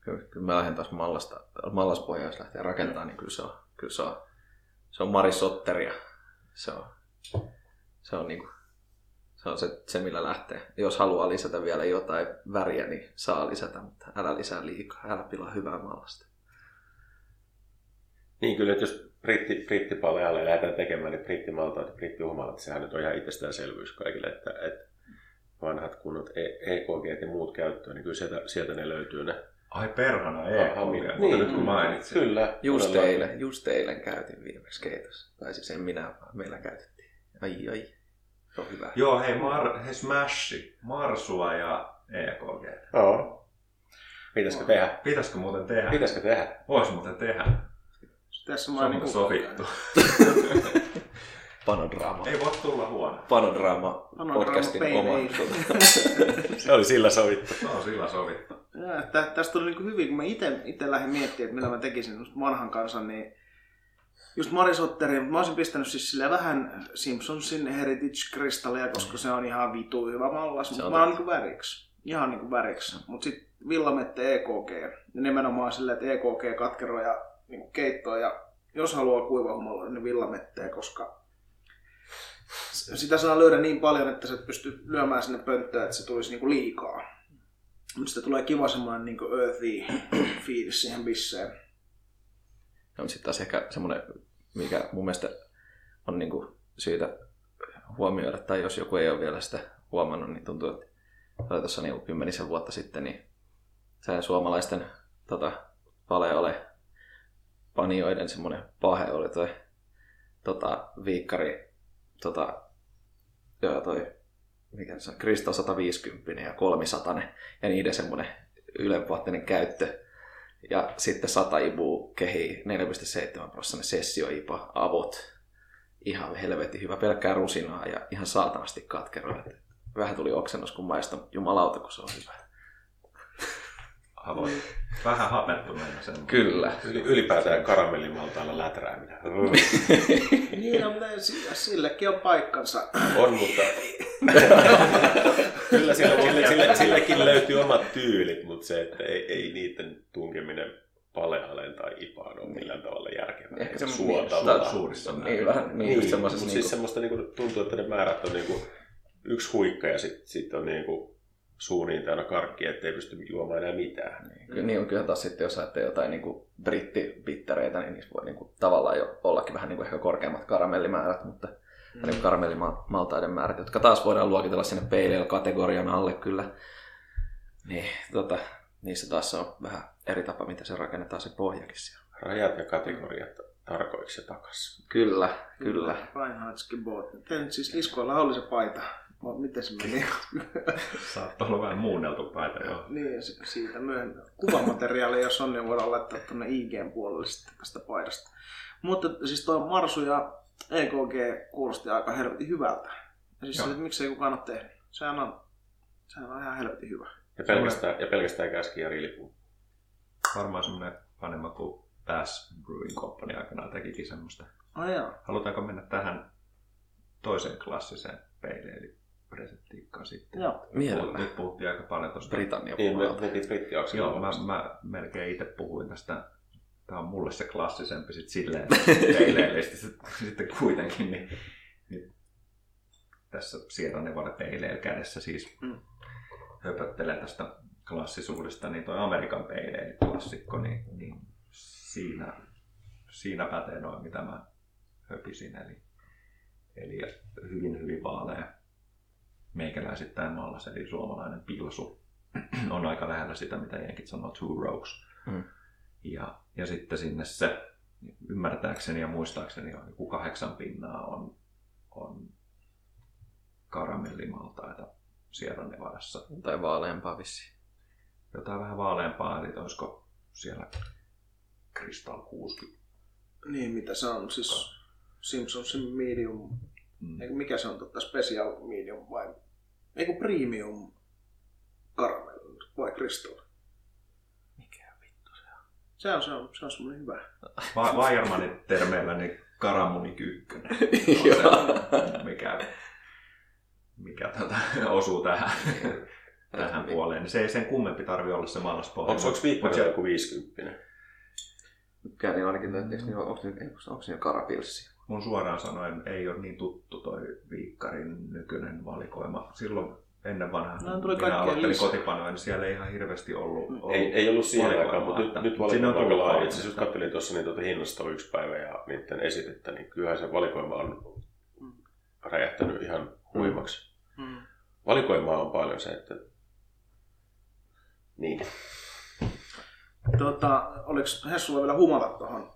Kyllä, kyllä mä lähden taas mallasta, mallaspohjaa, jos lähtee rakentamaan, niin kyllä se on, kyllä se on, se on Mari Sotteria. Se on, se on, niinku, se, on se, se, millä lähtee. Jos haluaa lisätä vielä jotain väriä, niin saa lisätä, mutta älä lisää liikaa, älä pilaa hyvää mallasta. Niin kyllä, että jos britti, brittipalealle lähdetään tekemään, niin brittimaltaat ja brittihumalat, sehän nyt on ihan itsestäänselvyys kaikille, että, että vanhat kunnot E- EKG ja muut käyttöön, niin kyllä sieltä, sieltä ne löytyy ne. Ai perhana, Ah, ei niin. mutta nyt kun mainitsin. Kyllä. Just eilen, just eilen käytin viimeksi keitossa. Tai siis en minä, vaan meillä käytettiin. Ai ai, on hyvä. Joo, hei, Mar, hei Smashi, Marsua ja EKG. Joo. Pitäisikö tehdä? Pitäisikö muuten tehdä? Pitäisikö tehdä? Vois muuten tehdä. Tässä on niin sovittu. Panodraama. Ei voi tulla huono. Panodraama Panodraama podcastin oma. Se oli sillä sovittu. Se on sillä sovittu. Tä- Tästä tuli niin hyvin, kun mä itse, itse lähdin miettimään, että mitä mä tekisin vanhan kanssa, niin just Marisotterin, mä olisin pistänyt siis sille vähän Simpsonsin Heritage-kristallia, koska se on ihan vitu hyvä mallas, mutta mä oon totta. niin väriksi. Ihan niin väriksi. Mutta sitten Villamette EKG, ja nimenomaan silleen, että EKG katkero ja niin keittoa, ja jos haluaa kuivahumalla, niin Villametteä, koska sitä saa lyödä niin paljon, että sä et pysty lyömään sinne pönttöön, että se tulisi niinku liikaa. Mutta sitten tulee kiva semmoinen niin earthy fiilis siihen bisseen. No, sitten taas ehkä semmoinen, mikä mun mielestä on niin syytä huomioida, tai jos joku ei ole vielä sitä huomannut, niin tuntuu, että oli tuossa niin kymmenisen vuotta sitten, niin se suomalaisten tota, paleole panioiden semmoinen pahe oli toi tota, viikkari, tota, joo, toi mikä se on, Crystal 150 ja 300 ja niiden semmoinen ylenpuolinen käyttö. Ja sitten 100 Ibu kehi 4,7 prosenttia sessio IPA avot. Ihan helvetin hyvä, pelkkää rusinaa ja ihan saatanasti katkeroa. Vähän tuli oksennus, kun maistan jumalauta, kun se on hyvä. Avoin. Vähän hapettuneena sen. Kyllä. Yli, ylipäätään karamellimaltaalla läträäminen. Niin, no, mutta si- sillekin on paikkansa. On, mutta kyllä sille, sille, sille, sillekin löytyy omat tyylit, mutta se, että ei, ei niiden tunkeminen palealeen tai ipaan ole millään tavalla järkevää. Ehkä Eikä se- suotavaa. niin, suurissa Niin, määrin. vähän niin, Niin, just semmoisessa mutta niin siis semmoista niinku, tuntuu, että ne määrät on niinku yksi huikka ja sitten sit on niinku suu niin täynnä karkkia, ettei pysty juomaan enää mitään. Niin, kyllä, niin on kyllä taas sitten, jos ajattelee jotain niin kuin brittibittereitä, niin niissä voi niin kuin, tavallaan jo ollakin vähän niin kuin ehkä korkeammat karamellimäärät, mutta mm. niin kuin karamellimaltaiden määrät, jotka taas voidaan luokitella sinne pale-kategorian alle kyllä. Niin, tota, niissä taas on vähän eri tapa, miten se rakennetaan se pohjakin siellä. Rajat ja kategoriat tarkoiksi ja takas. Kyllä, kyllä. Reinhardt's Gebot. Tein siis Iskoilla oli se paita. Mo- Miten se meni? Saattaa olla vähän muunneltu paita, joo. niin, si- siitä myöhemmin. Kuvamateriaalia, jos on, niin voidaan laittaa tuonne IGn puolelle sitten tästä paidasta. Mutta siis tuo Marsu ja EKG kuulosti aika helvetin hyvältä. Ja siis se, että miksei kukaan ole tehnyt. Sehän on, sehän on ihan helvetin hyvä. Ja pelkästään, ja pelkästään käski ja rilipu. Varmaan semmoinen vanhemma kuin Bass Brewing Company aikanaan tekikin semmoista. Ai joo. Halutaanko mennä tähän toiseen klassiseen peille, eli reseptiikkaan sitten? Joo. Mielellään. Nyt puhuttiin aika paljon tuosta. Britannia Niin, puolelta. Joo, mä, mä melkein itse puhuin tästä. Tämä on mulle se klassisempi sitten silleen peileille. sitten, sitten kuitenkin, niin, niin tässä Sierra Nevada peileillä kädessä siis Mm. höpöttelen tästä klassisuudesta, niin toi Amerikan peileili klassikko, niin, niin siinä, siinä pätee noin, mitä mä höpisin. Eli, eli hyvin, hyvin vaalea meikäläisittäin mallas, eli suomalainen pilsu on aika lähellä sitä, mitä jenkit sanoo two rogues. Mm. Ja, ja sitten sinne se, ymmärtääkseni ja muistaakseni on joku kahdeksan pinnaa on, on karamellimaltaita Sierra Nevadassa. Tai vaaleampaa vissiin. Jotain vähän vaaleampaa, eli olisiko siellä Crystal 60. Niin, mitä se on? Siis Simpsonsin medium. Mm. Eikö mikä se on totta? Special medium vai? Eikö premium caramel vai crystal? Mikä vittu se on? Se on, se on, se on semmoinen hyvä. Va- Bayermanin termeillä niin karamuni kyykkönen. Joo. mikä, mikä tätä osuu tähän, tähän puoleen. Niin se ei sen kummempi tarvi olla se mallaspohja. Onko, onko viikkoja joku 50? Mikä niin ainakin, että eikö niin, onko, onko, onko karapilssi? Mun suoraan sanoen ei ole niin tuttu toi Viikkarin nykyinen valikoima. Silloin ennen vanhaa, No, tuli minä kaikkea aloittelin lisää. kotipanoja, niin siellä ei ihan hirveästi ollut. ollut Ei, ei ollut siihen aikaan, mutta nyt, nyt valikoima on aika laaja. Itse asiassa katselin tuossa niin tuota hinnasta yksi päivä ja niiden esitettä, niin kyllähän se valikoima on räjähtänyt ihan huimaksi. Mm. Valikoimaa on paljon se, että niin. Tota, oliko Hessulla vielä humata tuohon?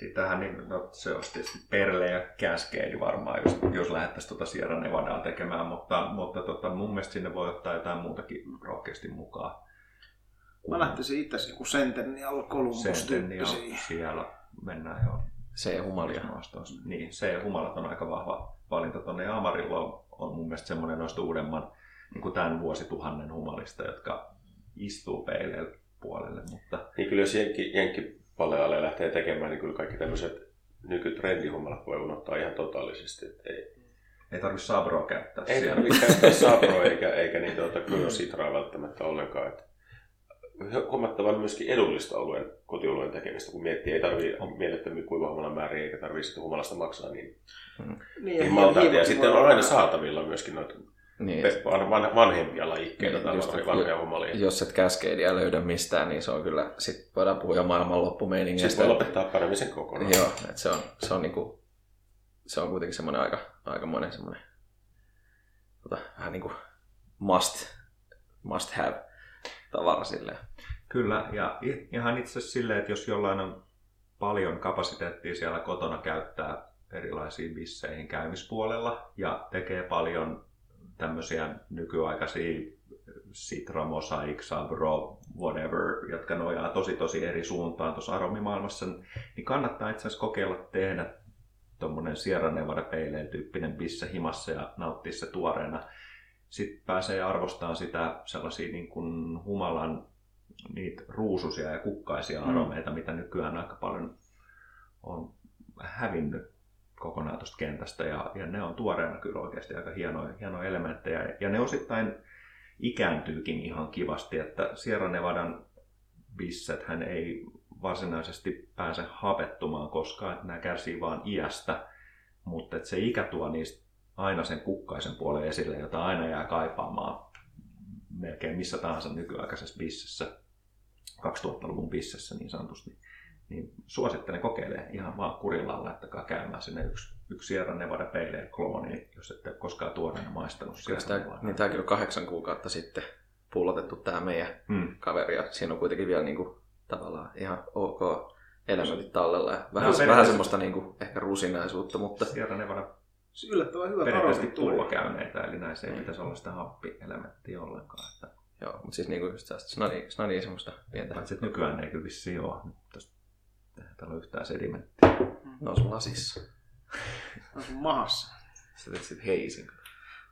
Niin tähän niin, no, se olisi tietysti Perle ja Cascade varmaan, jos, jos lähdettäisiin tuota Sierra Nevadaa tekemään, mutta, mutta tota, mun mielestä sinne voi ottaa jotain muutakin rohkeasti mukaan. Mä lähtisin itse joku Centennial Columbus tyyppisiä. siellä mennään jo Se humalia. Niin, se humalat on aika vahva valinta tuonne. Amarilla on, on mun mielestä semmoinen noista uudemman niin kuin tämän vuosituhannen humalista, jotka istuu peileillä puolelle, mutta Niin kyllä jos jenkki, jenkki palealle lähtee tekemään, niin kyllä kaikki tämmöiset nykytrendihumalat voi unohtaa ihan totaalisesti. Että ei, ei tarvitse Sabroa käyttää ei siellä. tarvitse käyttää Sabro eikä, eikä niin tuota Citraa välttämättä ollenkaan. Että huomattavan myöskin edullista oluen, kotioluen tekemistä, kun miettii, ei tarvii mielettömiä kuivahumalan määriä eikä tarvii sitten humalasta maksaa niin, Niin, niin maltaita. Ja sitten on aina saatavilla myöskin noita Niin, van, van, vanhempia lajikkeita Niin, tai just, vanhoja, vanhoja humalia. jos et Cascadea löydä mistään, niin se on kyllä, sit voidaan puhua jo maailmanloppumeiningistä. Sitten voi lopettaa paremmin sen kokonaan. Joo, että se on, se on, niinku, se on kuitenkin semmoinen aika, aikamoinen semmoinen, tota, vähän niinku must, must have tavara silleen. Kyllä, ja ihan itse asiassa silleen, että jos jollain on paljon kapasiteettia siellä kotona käyttää erilaisiin bisseihin käymispuolella ja tekee paljon tämmöisiä nykyaikaisia Citra, Mosaic, Sabro, whatever, jotka nojaa tosi tosi eri suuntaan tuossa aromimaailmassa, niin kannattaa itse asiassa kokeilla tehdä tuommoinen Sierra Nevada Pale tyyppinen bisse himassa ja nauttia se tuoreena. Sitten pääsee arvostamaan sitä sellaisia niin kuin humalan niitä ruususia ja kukkaisia aromeita, mm. mitä nykyään aika paljon on hävinnyt kokonaan tuosta kentästä. Ja, ja ne on tuoreena kyllä oikeasti aika hienoja, hienoja elementtejä. Ja ne osittain ikääntyykin ihan kivasti, että Sierra Nevadan bisset hän ei varsinaisesti pääse hapettumaan koskaan, että nämä kärsii vaan iästä, mutta että se ikä tuo niistä aina sen kukkaisen puolen esille, jota aina jää kaipaamaan melkein missä tahansa nykyaikaisessa bissessä, 2000-luvun bissessä niin sanotusti. Niin suosittelen kokeilemaan ihan vaan kurillaan, laittakaa käymään sinne yksi, yksi Sierra Nevada Pale klooni, jos ette koskaan maistanut. Kyllä sitä, niin tämäkin on kahdeksan kuukautta sitten pullotettu tämä meidän hmm. kaveri, ja siinä on kuitenkin vielä niin kuin tavallaan ihan ok elementit tallella ja vähän, no, vähän semmoista niin kuin, ehkä rusinaisuutta, mutta... Sierra Nevada yllättävän hyvä perinteisesti tulvakäyneitä, eli näissä ei pitäisi olla sitä happielementtiä ollenkaan. Että... Joo, mutta siis niin kuin just tästä snadi, snadi semmoista pientä. Paitsi että nykyään ei kyllä vissiin ole. Tästä täällä on yhtään sedimenttiä. No sun lasissa. No sun mahassa. Sä teet sit heisin.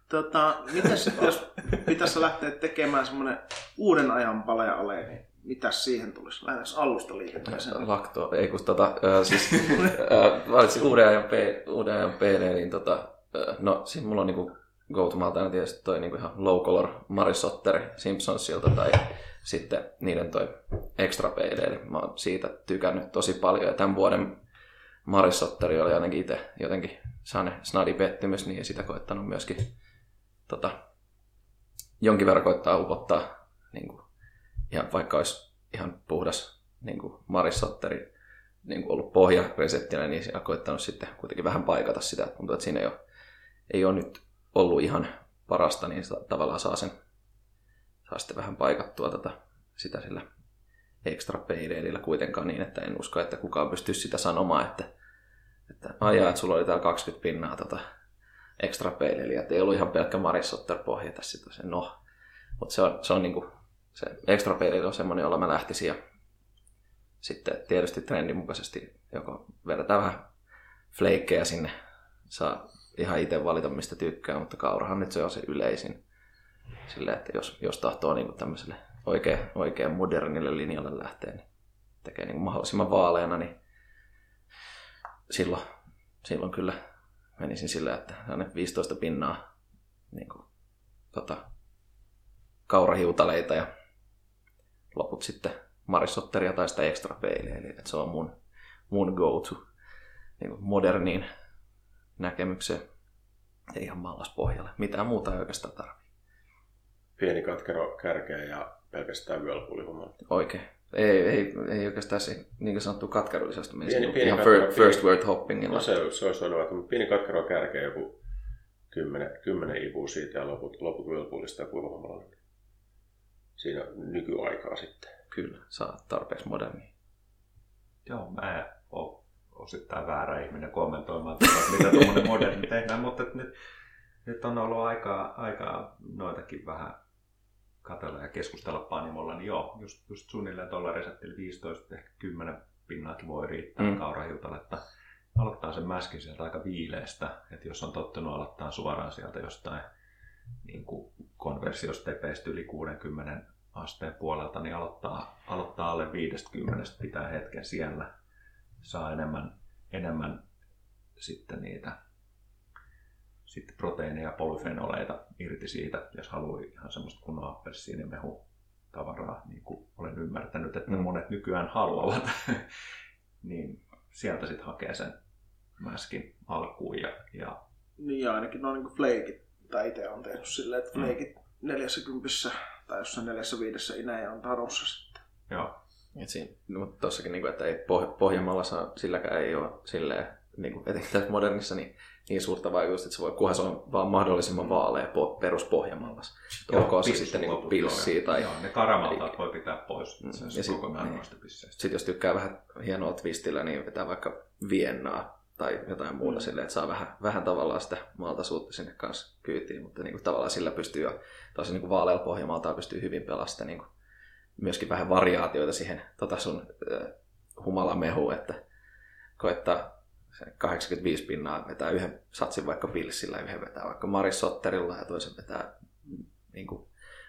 Tota, mitäs jos pitäisi lähteä tekemään semmoinen uuden ajan palea niin mitä siihen tulisi? Lähdetäänkö alusta liikenteeseen? Lakto, ei kun tota, äh, siis äh, valitsin uuden ajan, P, uuden ajan PD, niin tota, äh, no siis mulla on niinku go to tietysti toi niinku ihan low color Marisotteri Simpsonsilta tai sitten niiden toi extra PD, eli mä oon siitä tykännyt tosi paljon ja tämän vuoden Marissotteri oli ainakin itse jotenkin saanut snadi pettymys, niin sitä koettanut myöskin tota, jonkin verran koittaa upottaa niin kuin, ihan vaikka olisi ihan puhdas niin kuin Marissotteri niin kuin ollut pohjaresettinä, niin siinä koittanut sitten kuitenkin vähän paikata sitä. Tuntuu, että siinä ei ole, ei ole nyt ollut ihan parasta, niin tavallaan saa sen saa sitten vähän paikattua tätä, sitä sillä extra paydateilla kuitenkaan niin, että en usko, että kukaan pystyy sitä sanomaan, että, että ajaa, että sulla oli täällä 20 pinnaa tota extra paydateilla, että ei ollut ihan pelkkä Marissotter pohja tässä, no. Mutta se on, se on niinku se extra peli on semmoinen, jolla mä lähtisin ja sitten tietysti trendin mukaisesti joko vedetään vähän fleikkejä sinne, saa ihan itse valita mistä tykkää, mutta kaurahan nyt se on se yleisin. Sille, että jos, jos tahtoo niin tämmöiselle oikein, oikein modernille linjalle lähteä, niin tekee niin mahdollisimman vaaleana, niin silloin, silloin kyllä menisin sillä, että 15 pinnaa niin kuin, tota, kaurahiutaleita ja loput sitten marissotteria tai sitä extra peiliä. Eli että se on mun, mun go-to niin moderniin näkemykseen ja ihan mallaspohjalle. Mitään muuta ei oikeastaan tarvitse. Pieni katkero kärkeä ja pelkästään whirlpool Oikein. Ei, ei, ei oikeastaan se niin kuin sanottu katkerollisesti menisi pieni, pieni ihan katkero, first word hoppingilla. No se, se olisi ollut, pieni katkero kärkeä joku kymmenen, kymmenen ipua siitä ja loput, loput whirlpoolista ja kuivahommalla siinä nykyaikaa sitten. Kyllä, saa tarpeeksi moderni. Joo, mä en ole osittain väärä ihminen kommentoimaan, tuota, mitä tuommoinen moderni tehdään, mutta nyt, nyt on ollut aikaa, aikaa noitakin vähän katella ja keskustella panimolla, niin joo, just, just suunnilleen tuolla reseptillä 15, ehkä 10 pinnaakin voi riittää mm. kaurahiutaletta. Aloittaa sen mäskin sieltä aika viileestä, että jos on tottunut aloittaa suoraan sieltä jostain niin kuin konversiostepeistä yli 60 asteen puolelta, niin aloittaa, aloittaa alle 50, pitää hetken siellä, saa enemmän, enemmän sitten niitä sitten proteiineja ja polyfenoleita irti siitä, jos haluaa ihan semmoista kunnon appelsiinimehu tavaraa, niin kuin olen ymmärtänyt, että mm. monet nykyään haluavat, niin sieltä sitten hakee sen mäskin alkuun. Ja, ja... Niin ja ainakin noin niin fleikit tai itse on tehnyt silleen, että fleikit mm. 40 tai jossain neljässä viidessä inejä on tarussa sitten. Joo. Et siinä, no, tossakin, niin kuin, että ei Poh- Pohjanmaalla saa, silläkään ei ole silleen, niin kuin, etenkin tässä modernissa, niin, niin suurta vaikutusta, että se voi, kunhan se on vaan mahdollisimman vaalea po, perus Pohjanmaalassa. Onko se sitten niin pilssiä tai... Joo, ne karamaltaat voi pitää pois. Ja sitten niin, sit jos tykkää vähän hienoa twistillä, niin vetää vaikka Viennaa tai jotain muuta mm. silleen, että saa vähän, vähän tavallaan sitä maltaisuutta sinne kanssa kyytiin, mutta niin kuin, tavallaan sillä pystyy jo tosi niin vaalealla pohjamalta pystyy hyvin pelastamaan niin kuin, myöskin vähän variaatioita siihen tota sun äh, humalamehuun, että koittaa 85 pinnaa vetää yhden satsin vaikka pilsillä, yhden vetää vaikka Marissotterilla ja toisen vetää niin kuin,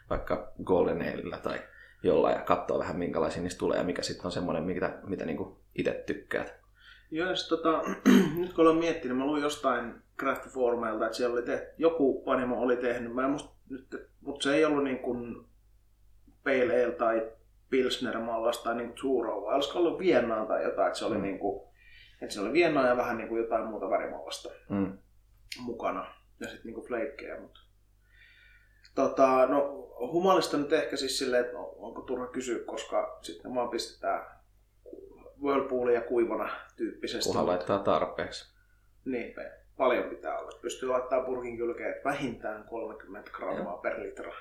vaikka Golden Aleillä tai jollain ja katsoa vähän minkälaisia niistä tulee ja mikä sitten on semmoinen, mitä, mitä niin itse tykkäät. Joo, jos tota, nyt kun olen miettinyt, mä luin jostain Craft Formelta, että siellä oli tehty, joku panimo oli tehnyt, mä musta nyt, mutta se ei ollut niin kuin Pale Ale tai Pilsner mallasta tai niin Zuro, vai olisiko ollut Viennaa tai jotain, että se oli mm. niin kuin, että se oli Viennaa ja vähän niin kuin jotain muuta värimallasta mm. mukana ja sitten niin kuin fleikkejä, mutta Tota, no, humalista nyt ehkä siis silleen, että onko turha kysyä, koska sitten vaan pistetään whirlpoolia kuivana tyyppisesti. Kunhan laittaa tarpeeksi. Niin, paljon pitää olla. Pystyy laittamaan purkin kylkeen vähintään 30 grammaa ja. per litra.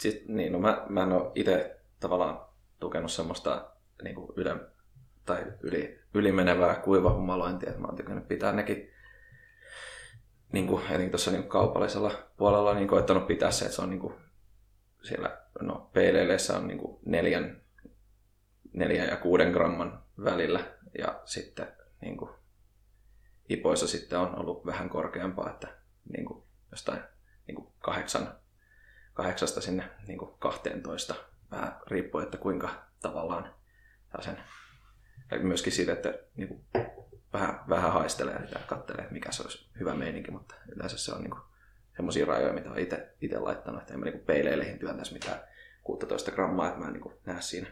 Siis, niin, no mä, mä en ole itse tavallaan tukenut semmoista niin kuin yle, tai yli, ylimenevää kuivahumalointia, että mä oon tykännyt pitää nekin niin kuin, etenkin tuossa niin kaupallisella puolella niin koettanut pitää se, että se on niin kuin, siellä no, peileileissä on niin kuin neljän, neljän ja kuuden gramman välillä ja sitten niin kuin, ipoissa sitten on ollut vähän korkeampaa, että niin kuin, jostain niin kuin kahdeksan, kahdeksasta sinne niin kuin 12, vähän riippuu, että kuinka tavallaan sen, ja myöskin siitä, että niin kuin, vähän, vähän haistelee ja katselee, mikä se olisi hyvä meininki, mutta yleensä se on niin semmoisia rajoja, mitä olen itse laittanut, että en mä niin peileileihin työntäisi mitään 16 grammaa, että mä en niin näe siinä.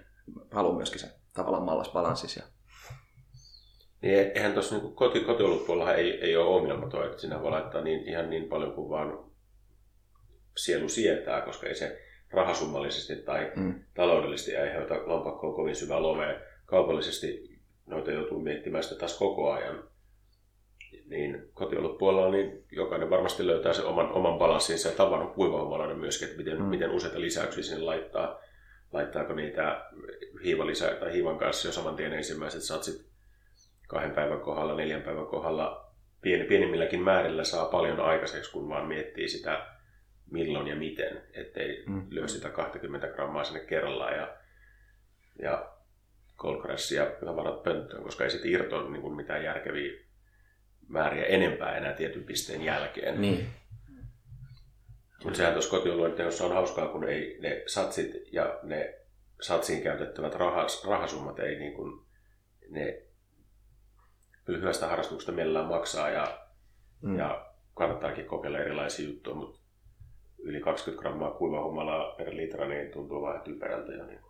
Haluan myöskin sen tavallaan mallas balanssis. Ja... Niin, eihän tuossa niin koti, kotiolutpuolella ei, ei ole ongelma toi, että sinä voi laittaa niin, ihan niin paljon kuin vaan sielu sietää, koska ei se rahasummallisesti tai mm. taloudellisesti aiheuta lompakkoon kovin syvä lovea. Kaupallisesti noita joutuu miettimään sitä taas koko ajan. Niin puolella niin jokainen varmasti löytää sen oman, oman balanssinsa ja tavan kuivahumalainen myöskin, että miten, mm. miten useita lisäyksiä sinne laittaa. Laittaako niitä hiivalisä, tai hiivan kanssa jo saman tien ensimmäiset satsit kahden päivän kohdalla, neljän päivän kohdalla. Pieni, pienimmilläkin määrillä saa paljon aikaiseksi, kun vaan miettii sitä milloin ja miten, ettei mm. lyö sitä 20 grammaa sinne kerrallaan. Ja, ja kolkaressia tavarat pönttöön, koska ei sitten irtoa niin kuin mitään järkeviä määriä enempää enää tietyn pisteen jälkeen. Niin. Mutta sehän tuossa kotioluenteossa on hauskaa, kun ei ne satsit ja ne satsiin käytettävät rahas, rahasummat ei niin kuin, ne kyllä hyvästä harrastuksesta mielellään maksaa ja, mm. ja kannattaakin kokeilla erilaisia juttuja, mutta yli 20 grammaa kuivahumalaa per litra niin tuntuu vähän typerältä. Ja niin.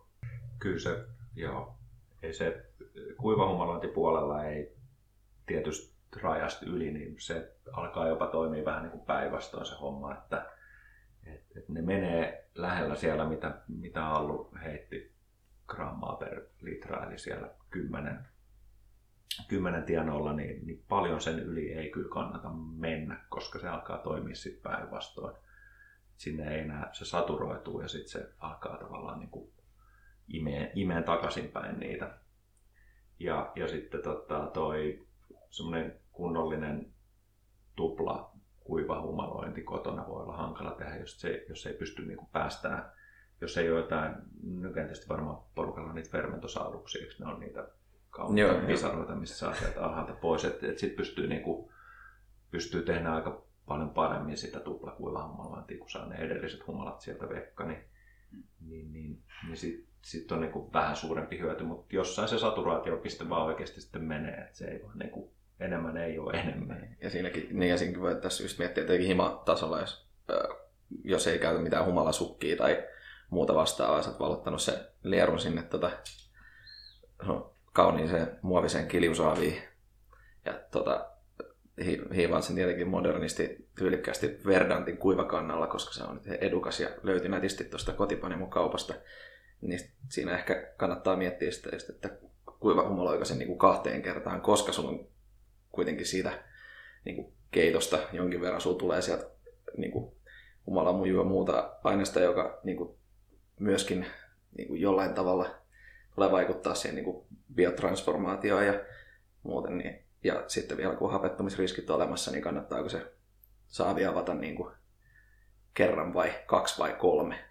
Kyllä se, joo ei se kuivahumalointipuolella ei tietysti rajasta yli, niin se alkaa jopa toimia vähän niin kuin päinvastoin se homma, että, että, että ne menee lähellä siellä, mitä, mitä Allu heitti grammaa per litra, eli siellä 10, 10 tienoilla, niin, niin paljon sen yli ei kyllä kannata mennä, koska se alkaa toimia sitten päinvastoin. Sinne ei enää, se saturoituu ja sitten se alkaa tavallaan niin kuin imeen, imeen takaisinpäin niitä. Ja, ja sitten tota, toi semmoinen kunnollinen tupla kuiva humalointi kotona voi olla hankala tehdä, jos, se, jos ei pysty niin kuin päästään, jos ei ole jotain, nykyään tietysti varmaan porukalla on niitä fermentosauruksia, eikö ne on niitä kautta pisaroita, missä saa sieltä alhaalta pois, että et sitten pystyy, niin kuin, pystyy tehdä aika paljon paremmin sitä tupla saa ne edelliset humalat sieltä vekka, niin, niin, niin, niin sitten sitten on niin vähän suurempi hyöty, mutta jossain se saturaatiopiste vaan oikeasti sitten menee, että se ei vaan niin kuin, enemmän ei ole enemmän. Ja siinäkin, niin ja siinäkin voi tässä just miettiä jotenkin himatasolla, jos, jos ei käytä mitään humalasukkia tai muuta vastaavaa, sä oot valottanut se lierun sinne tota, no, kauniiseen muoviseen kiljusaaviin ja tota, hi, hiivaat sen tietenkin modernisti tyylikkäästi Verdantin kuivakannalla, koska se on edukas ja löyti nätisti tuosta kotipanemukaupasta. kaupasta niin siinä ehkä kannattaa miettiä sitä, just, että kuiva humaloiko sen niin kuin kahteen kertaan, koska sun on kuitenkin siitä niin kuin keitosta jonkin verran sulla tulee sieltä niin kuin humalamuju ja muuta aineesta, joka niin kuin myöskin niin kuin jollain tavalla tulee vaikuttaa siihen niin kuin biotransformaatioon ja muuten, niin Ja sitten vielä kun hapettumisriskit on olemassa, niin kannattaako se saavi avata niin kuin kerran vai kaksi vai kolme.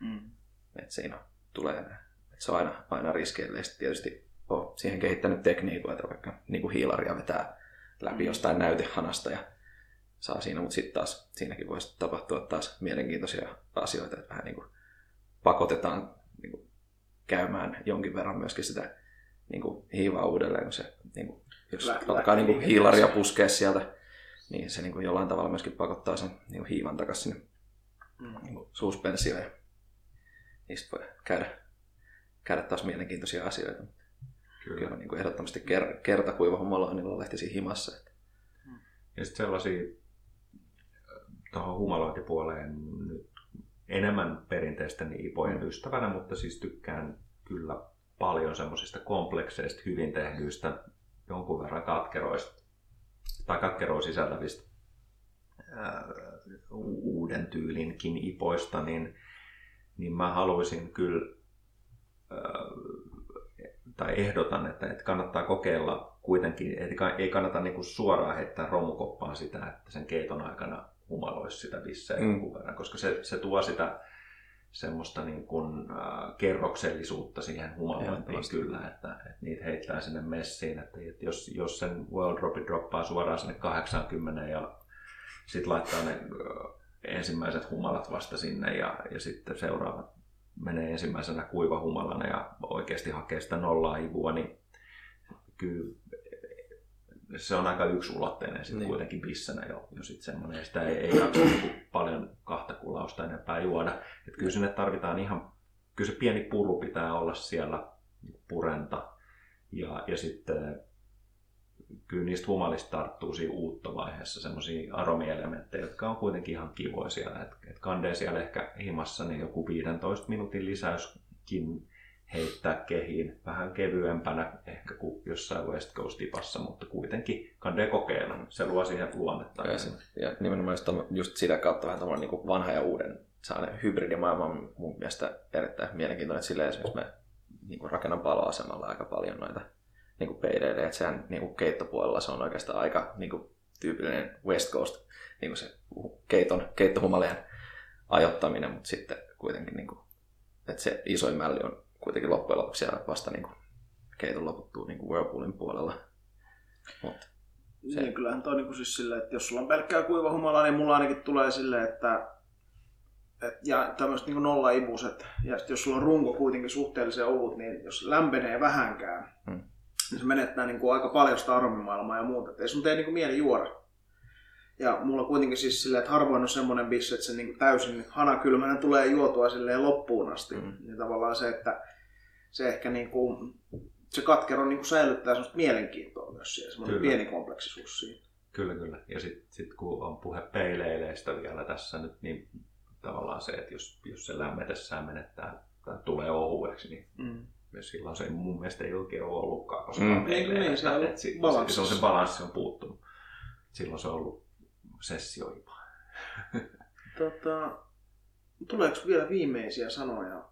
Mm. Et siinä tulee, että se on aina, aina riskeille. Ja sitten tietysti on siihen kehittänyt tekniikoita, vaikka niin kuin hiilaria vetää läpi Mm. jostain näytehanasta ja saa siinä, mutta sitten taas siinäkin voisi tapahtua taas mielenkiintoisia asioita, että vähän niin kuin pakotetaan niin kuin käymään jonkin verran myöskin sitä niin kuin hiivaa uudelleen, kun se, niin kuin, jos Lä- alkaa niin kuin hiilaria puskea sieltä, niin se niin kuin jollain tavalla myöskin pakottaa sen niin kuin hiivan takaisin sinne Mm. niin kuin suspensioon ja niistä voi käydä, käydä taas mielenkiintoisia asioita. Kyllä. Kyllä niin kuin ehdottomasti ker, kertakuivahumaloinnilla lähtisi himassa. Että Ja sitten sellaisia tuohon humalointipuoleen nyt enemmän perinteisten ipojen ystävänä, mutta siis tykkään kyllä paljon semmoisista komplekseista, hyvin tehdyistä, jonkun verran katkeroista tai katkeroa sisältävistä ää, uuden tyylinkin ipoista, niin, niin mä haluaisin kyllä ää, tai ehdotan, että, että kannattaa kokeilla kuitenkin, että ei kannata niin kuin suoraan heittää romukoppaan sitä, että sen keiton aikana humaloisi sitä bissejä mm. jonkun verran, koska se, se tuo sitä semmoista niin kuin, äh, kerroksellisuutta siihen Ehdottomasti. kyllä, että, että niitä heittää sinne messiin, että, että jos, jos sen world dropi droppaa suoraan sinne 80 ja sitten laittaa ne äh, ensimmäiset humalat vasta sinne ja, ja sitten seuraavat menee ensimmäisenä kuiva humalana ja oikeasti hakee sitä nollaa ivua, niin kyllä se on aika yksulotteinen sitten Niin. kuitenkin pissänä jo, jo sit semmoinen. Sitä ei, ei jaksa niinku paljon kahta kulausta enempää juoda. Et kyllä sinne tarvitaan ihan, kyllä se pieni puru pitää olla siellä niinku purenta. Ja, ja sitten kyllä niistä humalista tarttuu siinä uuttovaiheessa semmoisia aromielementtejä, jotka on kuitenkin ihan kivoisia. Et, et kandee siellä ehkä himassa niin joku 15 minuutin lisäyskin heittää kehiin vähän kevyempänä ehkä kuin jossain West Coast-tipassa, mutta kuitenkin kandee kokeilla. Se luo siihen luonnetta. ja, ja nimenomaan just, just sitä kautta vähän tämmöinen niin vanha ja uuden sellainen hybridimaailma on mun mielestä erittäin mielenkiintoinen. Silleen esimerkiksi mä niin kuin rakennan paloasemalla aika paljon noita niin kuin peileille, että sehän niin kuin keittopuolella se on oikeastaan aika niin kuin tyypillinen West Coast niin kuin se keiton, keittohumalien ajoittaminen, mutta sitten kuitenkin niin kuin, että se isoin mälli on kuitenkin loppujen lopuksi siellä vasta niin kuin keiton loputtuu niin kuin Whirlpoolin puolella. Mutta Se- Niin, kyllähän toi niinku siis silleen, että jos sulla on pelkkää kuiva humala, niin mulla ainakin tulee silleen, että et, ja tämmöiset niinku nollaibuset, ja sit jos sulla on runko kuitenkin suhteellisen ohut, niin jos lämpenee vähänkään, Hmm. niin se menettää niinku aika paljon sitä aromimaailmaa ja muuta. Et ei sun tee niinku mieli juoda. Ja mulla kuitenkin siis silleen, että harvoin on semmoinen bissi, että se niinku täysin hanakylmänä tulee juotua silleen loppuun asti. Mm. Mm. Niin tavallaan se, että se ehkä niinku, se katkero niinku säilyttää semmoista mielenkiintoa myös siihen, semmoinen Kyllä. pieni kompleksisuus siinä. Kyllä, kyllä. Ja sitten sit kun on puhe peileileistä vielä tässä nyt, niin tavallaan se, että jos, jos se lämmetessään menettää tai tulee ohueksi, niin Mm. myös silloin se ei mun mielestä ei oikein ole ollutkaan koskaan Mm. mm. peileileistä. Niin, se on si- balanssissa. silloin se balanssi on puuttunut. Silloin se on ollut sessioipa. Tota, tuleeko vielä viimeisiä sanoja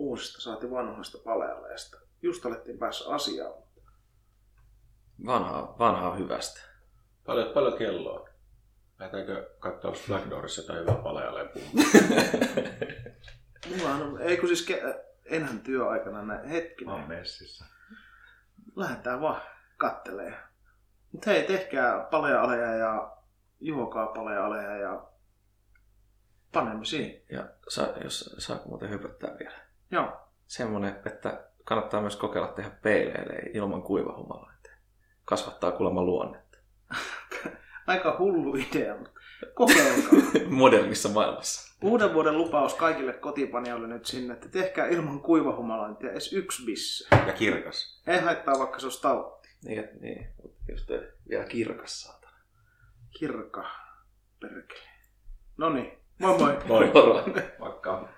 uusista saati vanhoista palealeista? Just alettiin päässä asiaan. vanhaa, vanhaa hyvästä. Paljon, paljon kelloa. Lähdetäänkö katsoa Black Doorissa jotain hyvää palealeen? Mulla on, ei kun siis ke- enhän työaikana näin hetkinen. Mä oon messissä. Lähdetään vaan kattelee. Mut hei, tehkää palealeja ja juokaa palealeja ja panemme siihen. Ja sa, jos saako muuten hypöttää vielä. Joo. Semmoinen, että kannattaa myös kokeilla tehdä peileille ilman kuivahumalointia. Kasvattaa kuulemma luonnetta. Aika hullu idea, mutta kokeilkaa. Modernissa maailmassa. Uuden vuoden lupaus kaikille kotipanijoille nyt sinne, että tehkää ilman kuivahumalointia edes yksi bisse. Ja kirkas. Ei haittaa vaikka se on stout. Niin, niin. just vielä kirkas saatana. Kirka. Perkele. No niin. Moi moi. Moi. Moro. Vaikka